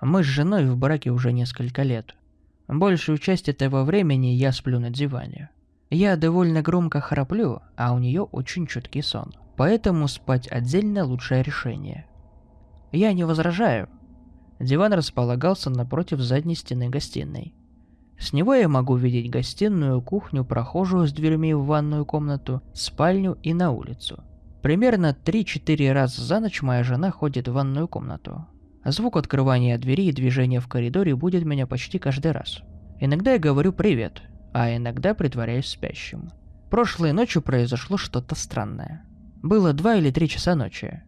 Мы с женой в браке уже несколько лет. Большую часть этого времени я сплю на диване. Я довольно громко храплю, а у нее очень чуткий сон. Поэтому спать отдельно лучшее решение. Я не возражаю. Диван располагался напротив задней стены гостиной. С него я могу видеть гостиную, кухню, прохожую с дверьми в ванную комнату, спальню и на улицу. Примерно 3-4 раза за ночь моя жена ходит в ванную комнату. Звук открывания двери и движения в коридоре будет меня почти каждый раз. Иногда я говорю «привет», а иногда притворяюсь спящим. Прошлой ночью произошло что-то странное. Было два или три часа ночи.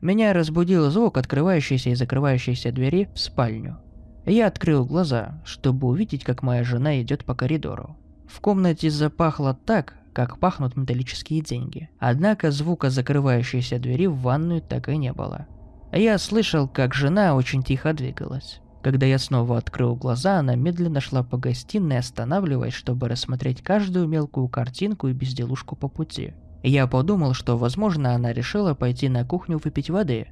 Меня разбудил звук открывающейся и закрывающейся двери в спальню. Я открыл глаза, чтобы увидеть, как моя жена идет по коридору. В комнате запахло так, как пахнут металлические деньги. Однако звука закрывающейся двери в ванную так и не было. Я слышал, как жена очень тихо двигалась. Когда я снова открыл глаза, она медленно шла по гостиной, останавливаясь, чтобы рассмотреть каждую мелкую картинку и безделушку по пути. Я подумал, что, возможно, она решила пойти на кухню выпить воды,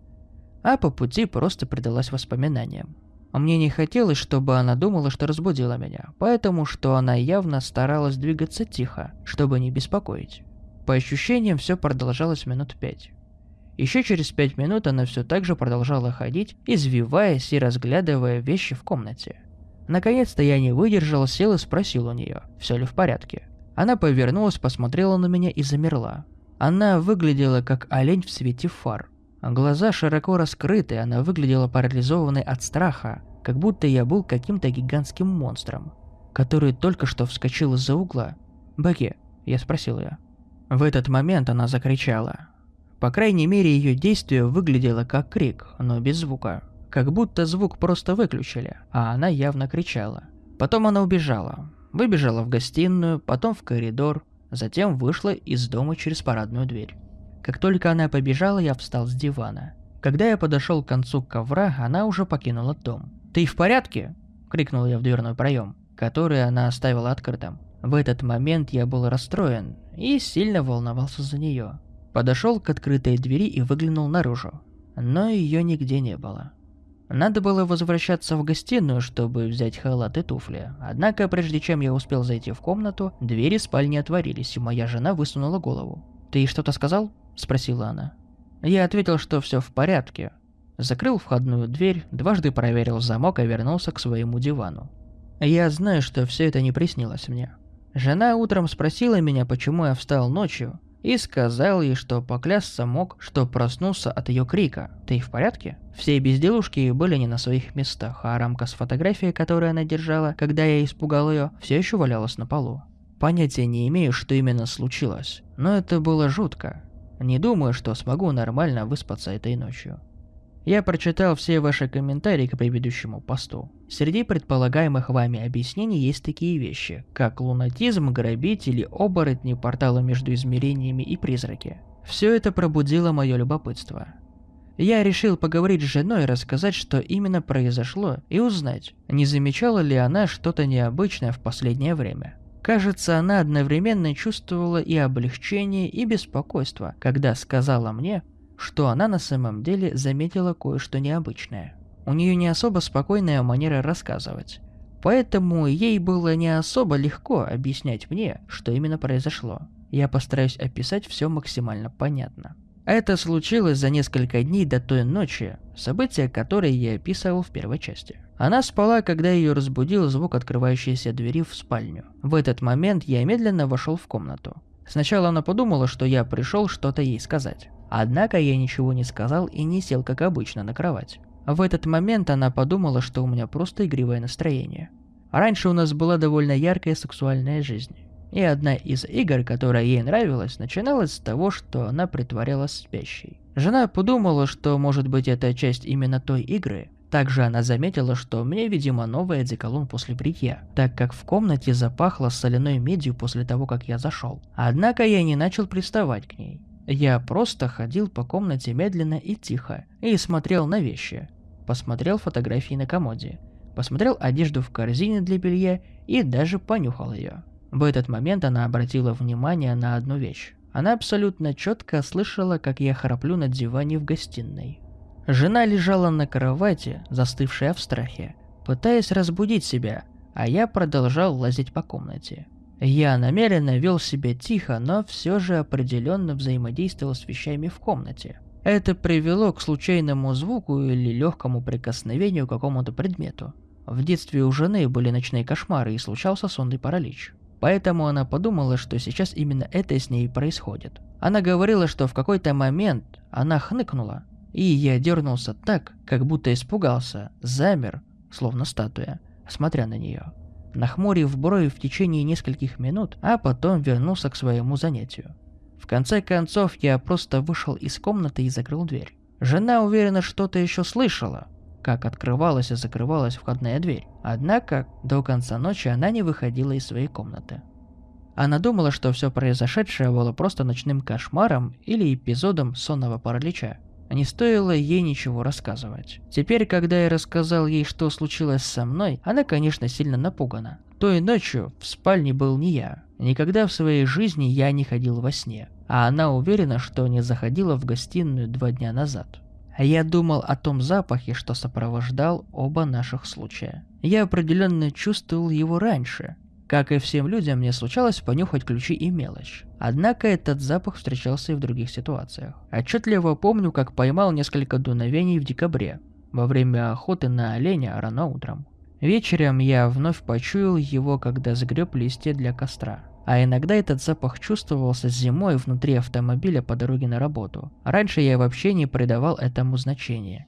а по пути просто предалась воспоминаниям. Мне не хотелось, чтобы она думала, что разбудила меня, поэтому что она явно старалась двигаться тихо, чтобы не беспокоить. По ощущениям, все продолжалось минут пять. Еще через пять минут она все так же продолжала ходить, извиваясь и разглядывая вещи в комнате. Наконец-то я не выдержал, сел и спросил у нее, все ли в порядке. Она повернулась, посмотрела на меня и замерла. Она выглядела как олень в свете фар. Глаза широко раскрыты, она выглядела парализованной от страха, как будто я был каким-то гигантским монстром, который только что вскочил из-за угла. «Бекки?» – я спросил ее. В этот момент она закричала. По крайней мере, ее действие выглядело как крик, но без звука. Как будто звук просто выключили, а она явно кричала. Потом она убежала. Выбежала в гостиную, потом в коридор, затем вышла из дома через парадную дверь. Как только она побежала, я встал с дивана. Когда я подошел к концу ковра, она уже покинула дом. «Ты в порядке?» – крикнул я в дверной проем, который она оставила открытым. В этот момент я был расстроен и сильно волновался за нее. Подошел к открытой двери и выглянул наружу, но ее нигде не было. Надо было возвращаться в гостиную, чтобы взять халат и туфли. Однако, прежде чем я успел зайти в комнату, двери спальни отворились, и моя жена высунула голову. «Ты что-то сказал?» – спросила она. Я ответил, что все в порядке. Закрыл входную дверь, дважды проверил замок и вернулся к своему дивану. Я знаю, что все это не приснилось мне. Жена утром спросила меня, почему я встал ночью, и сказал ей, что поклясться мог, что проснулся от ее крика. «Ты в порядке?» Все безделушки были не на своих местах, а рамка с фотографией, которую она держала, когда я испугал ее, все еще валялась на полу. Понятия не имею, что именно случилось, но это было жутко. Не думаю, что смогу нормально выспаться этой ночью. Я прочитал все ваши комментарии к предыдущему посту. Среди предполагаемых вами объяснений есть такие вещи, как лунатизм, грабители, оборотни, порталы между измерениями и призраки. Все это пробудило мое любопытство. Я решил поговорить с женой и рассказать, что именно произошло, и узнать, не замечала ли она что-то необычное в последнее время. Кажется, она одновременно чувствовала и облегчение, и беспокойство, когда сказала мне, что она на самом деле заметила кое-что необычное. У нее не особо спокойная манера рассказывать. Поэтому ей было не особо легко объяснять мне, что именно произошло. Я постараюсь описать все максимально понятно. Это случилось за несколько дней до той ночи, события которое я описывал в первой части. Она спала, когда ее разбудил звук открывающейся двери в спальню. В этот момент я медленно вошел в комнату. Сначала она подумала, что я пришел что-то ей сказать. Однако я ничего не сказал и не сел, как обычно, на кровать. В этот момент она подумала, что у меня просто игривое настроение. Раньше у нас была довольно яркая сексуальная жизнь. И одна из игр, которая ей нравилась, начиналась с того, что она притворялась спящей. Жена подумала, что может быть это часть именно той игры. Также она заметила, что мне, видимо, новый одеколон после бритья, так как в комнате запахло соляной медью после того, как я зашел. Однако я не начал приставать к ней. Я просто ходил по комнате медленно и тихо и смотрел на вещи. Посмотрел фотографии на комоде, посмотрел одежду в корзине для белья и даже понюхал ее. В этот момент она обратила внимание на одну вещь. Она абсолютно четко слышала, как я храплю на диване в гостиной. Жена лежала на кровати, застывшая в страхе, пытаясь разбудить себя, а я продолжал лазить по комнате. Я намеренно вел себя тихо, но все же определенно взаимодействовал с вещами в комнате. Это привело к случайному звуку или легкому прикосновению к какому-то предмету. В детстве у жены были ночные кошмары и случался сонный паралич. Поэтому она подумала, что сейчас именно это с ней происходит. Она говорила, что в какой-то момент она хныкнула, и я дернулся так, как будто испугался, замер, словно статуя, смотря на нее нахмурив брови в течение нескольких минут, а потом вернулся к своему занятию. В конце концов, я просто вышел из комнаты и закрыл дверь. Жена уверена, что-то еще слышала, как открывалась и закрывалась входная дверь. Однако, до конца ночи она не выходила из своей комнаты. Она думала, что все произошедшее было просто ночным кошмаром или эпизодом сонного паралича. Не стоило ей ничего рассказывать. Теперь, когда я рассказал ей, что случилось со мной, она, конечно, сильно напугана. Той ночью в спальне был не я. Никогда в своей жизни я не ходил во сне. А она уверена, что не заходила в гостиную два дня назад. А я думал о том запахе, что сопровождал оба наших случая. Я определенно чувствовал его раньше, как и всем людям, мне случалось понюхать ключи и мелочь. Однако этот запах встречался и в других ситуациях. Отчетливо помню, как поймал несколько дуновений в декабре, во время охоты на оленя рано утром. Вечером я вновь почуял его, когда сгреб листья для костра. А иногда этот запах чувствовался зимой внутри автомобиля по дороге на работу. Раньше я вообще не придавал этому значения.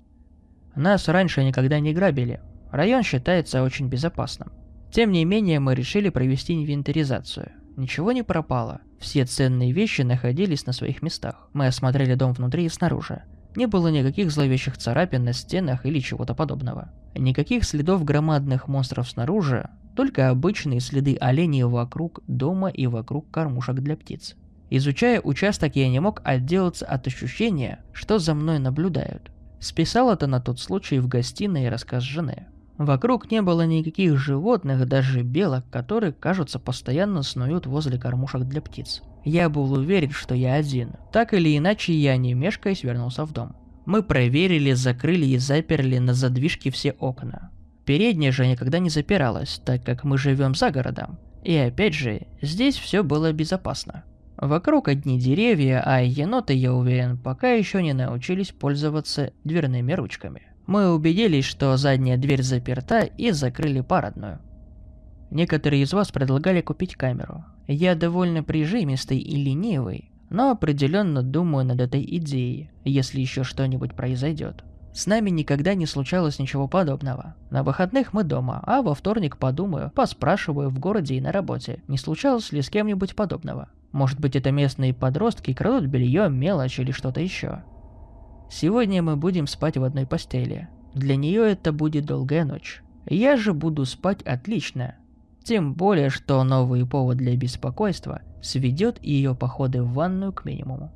Нас раньше никогда не грабили. Район считается очень безопасным. Тем не менее, мы решили провести инвентаризацию. Ничего не пропало. Все ценные вещи находились на своих местах. Мы осмотрели дом внутри и снаружи. Не было никаких зловещих царапин на стенах или чего-то подобного. Никаких следов громадных монстров снаружи, только обычные следы оленей вокруг дома и вокруг кормушек для птиц. Изучая участок, я не мог отделаться от ощущения, что за мной наблюдают. Списал это на тот случай в гостиной рассказ жены. Вокруг не было никаких животных, даже белок, которые, кажется, постоянно снуют возле кормушек для птиц. Я был уверен, что я один. Так или иначе, я не мешкаясь вернулся в дом. Мы проверили, закрыли и заперли на задвижке все окна. Передняя же никогда не запиралась, так как мы живем за городом. И опять же, здесь все было безопасно. Вокруг одни деревья, а еноты, я уверен, пока еще не научились пользоваться дверными ручками. Мы убедились, что задняя дверь заперта и закрыли парадную. Некоторые из вас предлагали купить камеру. Я довольно прижимистый и ленивый, но определенно думаю над этой идеей, если еще что-нибудь произойдет. С нами никогда не случалось ничего подобного. На выходных мы дома, а во вторник подумаю, поспрашиваю в городе и на работе, не случалось ли с кем-нибудь подобного. Может быть это местные подростки крадут белье, мелочь или что-то еще. Сегодня мы будем спать в одной постели. Для нее это будет долгая ночь. Я же буду спать отлично. Тем более, что новый повод для беспокойства сведет ее походы в ванную к минимуму.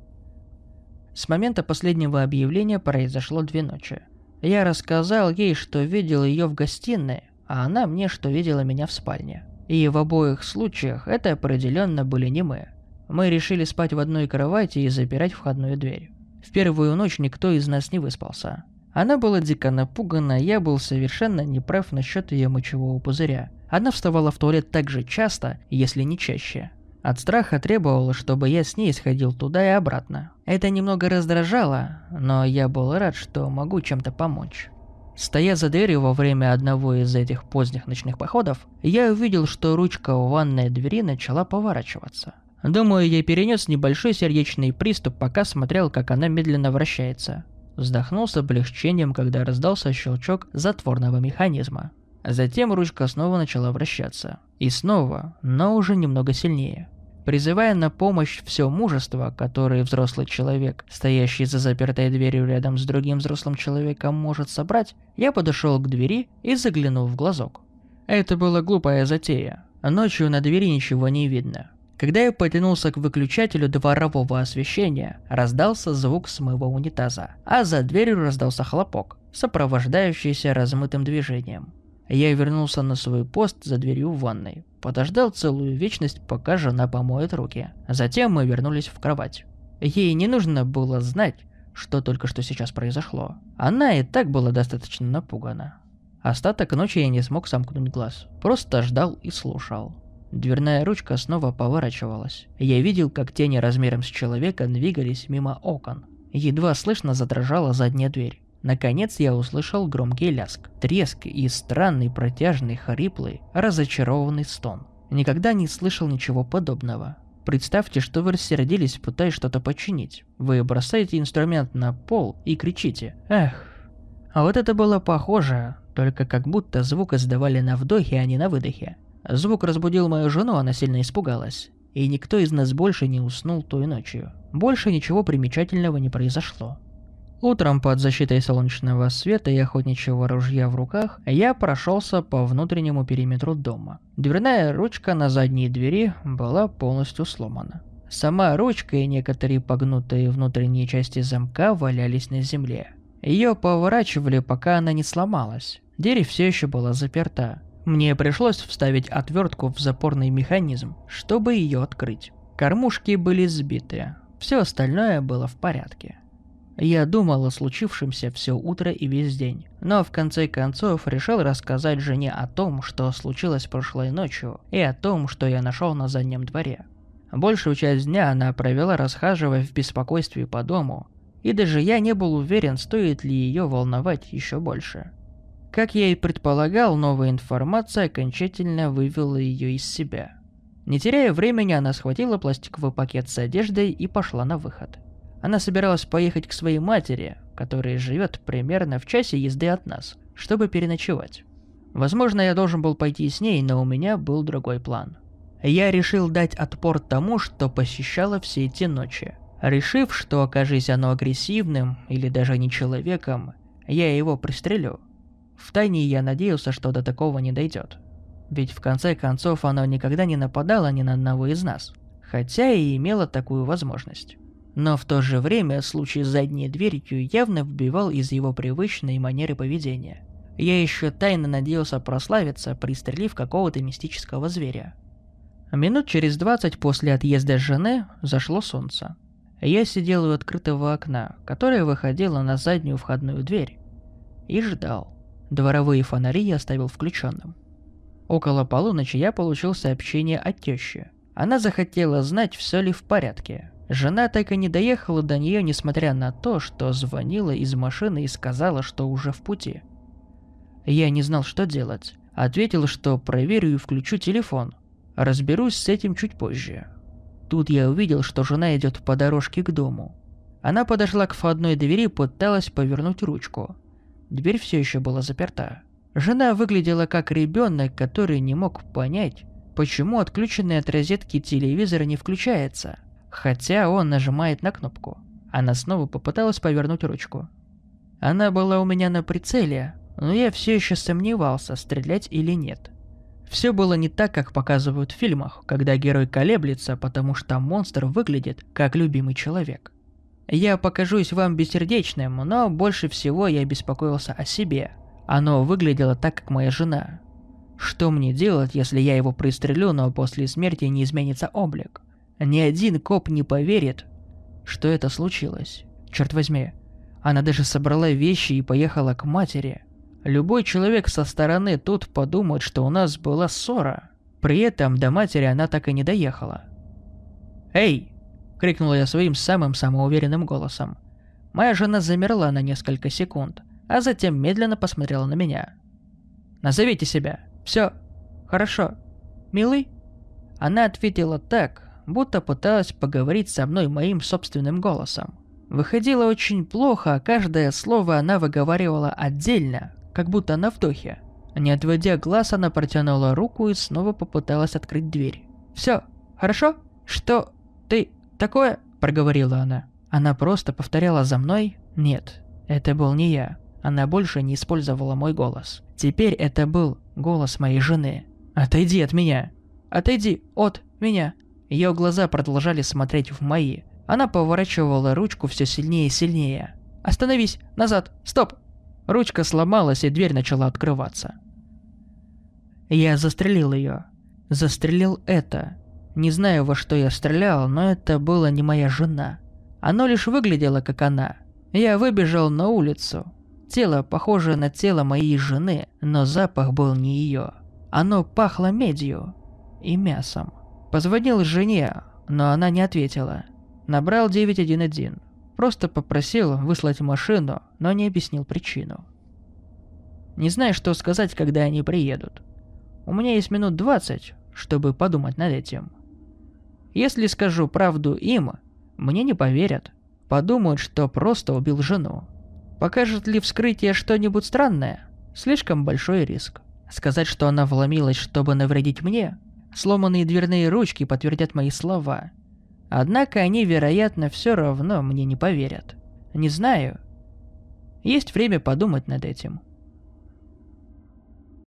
С момента последнего объявления произошло две ночи. Я рассказал ей, что видел ее в гостиной, а она мне, что видела меня в спальне. И в обоих случаях это определенно были не мы. Мы решили спать в одной кровати и запирать входную дверь. В первую ночь никто из нас не выспался. Она была дико напугана, я был совершенно неправ насчет ее мочевого пузыря. Она вставала в туалет так же часто, если не чаще. От страха требовала, чтобы я с ней сходил туда и обратно. Это немного раздражало, но я был рад, что могу чем-то помочь. Стоя за дверью во время одного из этих поздних ночных походов, я увидел, что ручка у ванной двери начала поворачиваться. Думаю, я перенес небольшой сердечный приступ, пока смотрел, как она медленно вращается. Вздохнул с облегчением, когда раздался щелчок затворного механизма. Затем ручка снова начала вращаться. И снова, но уже немного сильнее. Призывая на помощь все мужество, которое взрослый человек, стоящий за запертой дверью рядом с другим взрослым человеком, может собрать, я подошел к двери и заглянул в глазок. Это была глупая затея. Ночью на двери ничего не видно. Когда я потянулся к выключателю дворового освещения, раздался звук смыва унитаза, а за дверью раздался хлопок, сопровождающийся размытым движением. Я вернулся на свой пост за дверью в ванной, подождал целую вечность, пока жена помоет руки. Затем мы вернулись в кровать. Ей не нужно было знать, что только что сейчас произошло. Она и так была достаточно напугана. Остаток ночи я не смог сомкнуть глаз. Просто ждал и слушал. Дверная ручка снова поворачивалась. Я видел, как тени размером с человека двигались мимо окон. Едва слышно задрожала задняя дверь. Наконец я услышал громкий ляск, треск и странный протяжный, хриплый, разочарованный стон. Никогда не слышал ничего подобного. Представьте, что вы рассердились, пытаясь что-то починить. Вы бросаете инструмент на пол и кричите «Эх!». А вот это было похоже, только как будто звук издавали на вдохе, а не на выдохе. Звук разбудил мою жену, она сильно испугалась. И никто из нас больше не уснул той ночью. Больше ничего примечательного не произошло. Утром под защитой солнечного света и охотничьего ружья в руках я прошелся по внутреннему периметру дома. Дверная ручка на задней двери была полностью сломана. Сама ручка и некоторые погнутые внутренние части замка валялись на земле. Ее поворачивали, пока она не сломалась. Дверь все еще была заперта. Мне пришлось вставить отвертку в запорный механизм, чтобы ее открыть. Кормушки были сбиты, все остальное было в порядке. Я думал о случившемся все утро и весь день, но в конце концов решил рассказать жене о том, что случилось прошлой ночью, и о том, что я нашел на заднем дворе. Большую часть дня она провела расхаживая в беспокойстве по дому, и даже я не был уверен, стоит ли ее волновать еще больше. Как я и предполагал, новая информация окончательно вывела ее из себя. Не теряя времени, она схватила пластиковый пакет с одеждой и пошла на выход. Она собиралась поехать к своей матери, которая живет примерно в часе езды от нас, чтобы переночевать. Возможно, я должен был пойти с ней, но у меня был другой план. Я решил дать отпор тому, что посещало все эти ночи. Решив, что окажись оно агрессивным или даже не человеком, я его пристрелю. Втайне я надеялся, что до такого не дойдет. Ведь в конце концов оно никогда не нападало ни на одного из нас, хотя и имело такую возможность. Но в то же время случай с задней дверью явно вбивал из его привычной манеры поведения. Я еще тайно надеялся прославиться, пристрелив какого-то мистического зверя. Минут через двадцать после отъезда жены зашло солнце. Я сидел у открытого окна, которое выходило на заднюю входную дверь, и ждал. Дворовые фонари я оставил включенным. Около полуночи я получил сообщение от тещи. Она захотела знать, все ли в порядке, Жена так и не доехала до нее, несмотря на то, что звонила из машины и сказала, что уже в пути. Я не знал, что делать. Ответил, что проверю и включу телефон. Разберусь с этим чуть позже. Тут я увидел, что жена идет по дорожке к дому. Она подошла к входной двери и пыталась повернуть ручку. Дверь все еще была заперта. Жена выглядела как ребенок, который не мог понять, почему отключенный от розетки телевизор не включается – Хотя он нажимает на кнопку. Она снова попыталась повернуть ручку. Она была у меня на прицеле, но я все еще сомневался, стрелять или нет. Все было не так, как показывают в фильмах, когда герой колеблется, потому что монстр выглядит как любимый человек. Я покажусь вам бессердечным, но больше всего я беспокоился о себе. Оно выглядело так, как моя жена. Что мне делать, если я его пристрелю, но после смерти не изменится облик? Ни один коп не поверит, что это случилось. Черт возьми, она даже собрала вещи и поехала к матери. Любой человек со стороны тут подумает, что у нас была ссора. При этом до матери она так и не доехала. «Эй!» – крикнула я своим самым самоуверенным голосом. Моя жена замерла на несколько секунд, а затем медленно посмотрела на меня. «Назовите себя. Все. Хорошо. Милый?» Она ответила так, будто пыталась поговорить со мной моим собственным голосом. Выходило очень плохо, а каждое слово она выговаривала отдельно, как будто на вдохе. Не отводя глаз, она протянула руку и снова попыталась открыть дверь. «Все, хорошо? Что ты такое?» – проговорила она. Она просто повторяла за мной «Нет, это был не я». Она больше не использовала мой голос. Теперь это был голос моей жены. «Отойди от меня! Отойди от меня!» Ее глаза продолжали смотреть в мои. Она поворачивала ручку все сильнее и сильнее. «Остановись! Назад! Стоп!» Ручка сломалась, и дверь начала открываться. Я застрелил ее. Застрелил это. Не знаю, во что я стрелял, но это была не моя жена. Оно лишь выглядело, как она. Я выбежал на улицу. Тело похоже на тело моей жены, но запах был не ее. Оно пахло медью и мясом. Позвонил жене, но она не ответила. Набрал 911. Просто попросил выслать машину, но не объяснил причину. Не знаю, что сказать, когда они приедут. У меня есть минут 20, чтобы подумать над этим. Если скажу правду им, мне не поверят. Подумают, что просто убил жену. Покажет ли вскрытие что-нибудь странное? Слишком большой риск. Сказать, что она вломилась, чтобы навредить мне? Сломанные дверные ручки подтвердят мои слова. Однако они, вероятно, все равно мне не поверят. Не знаю. Есть время подумать над этим.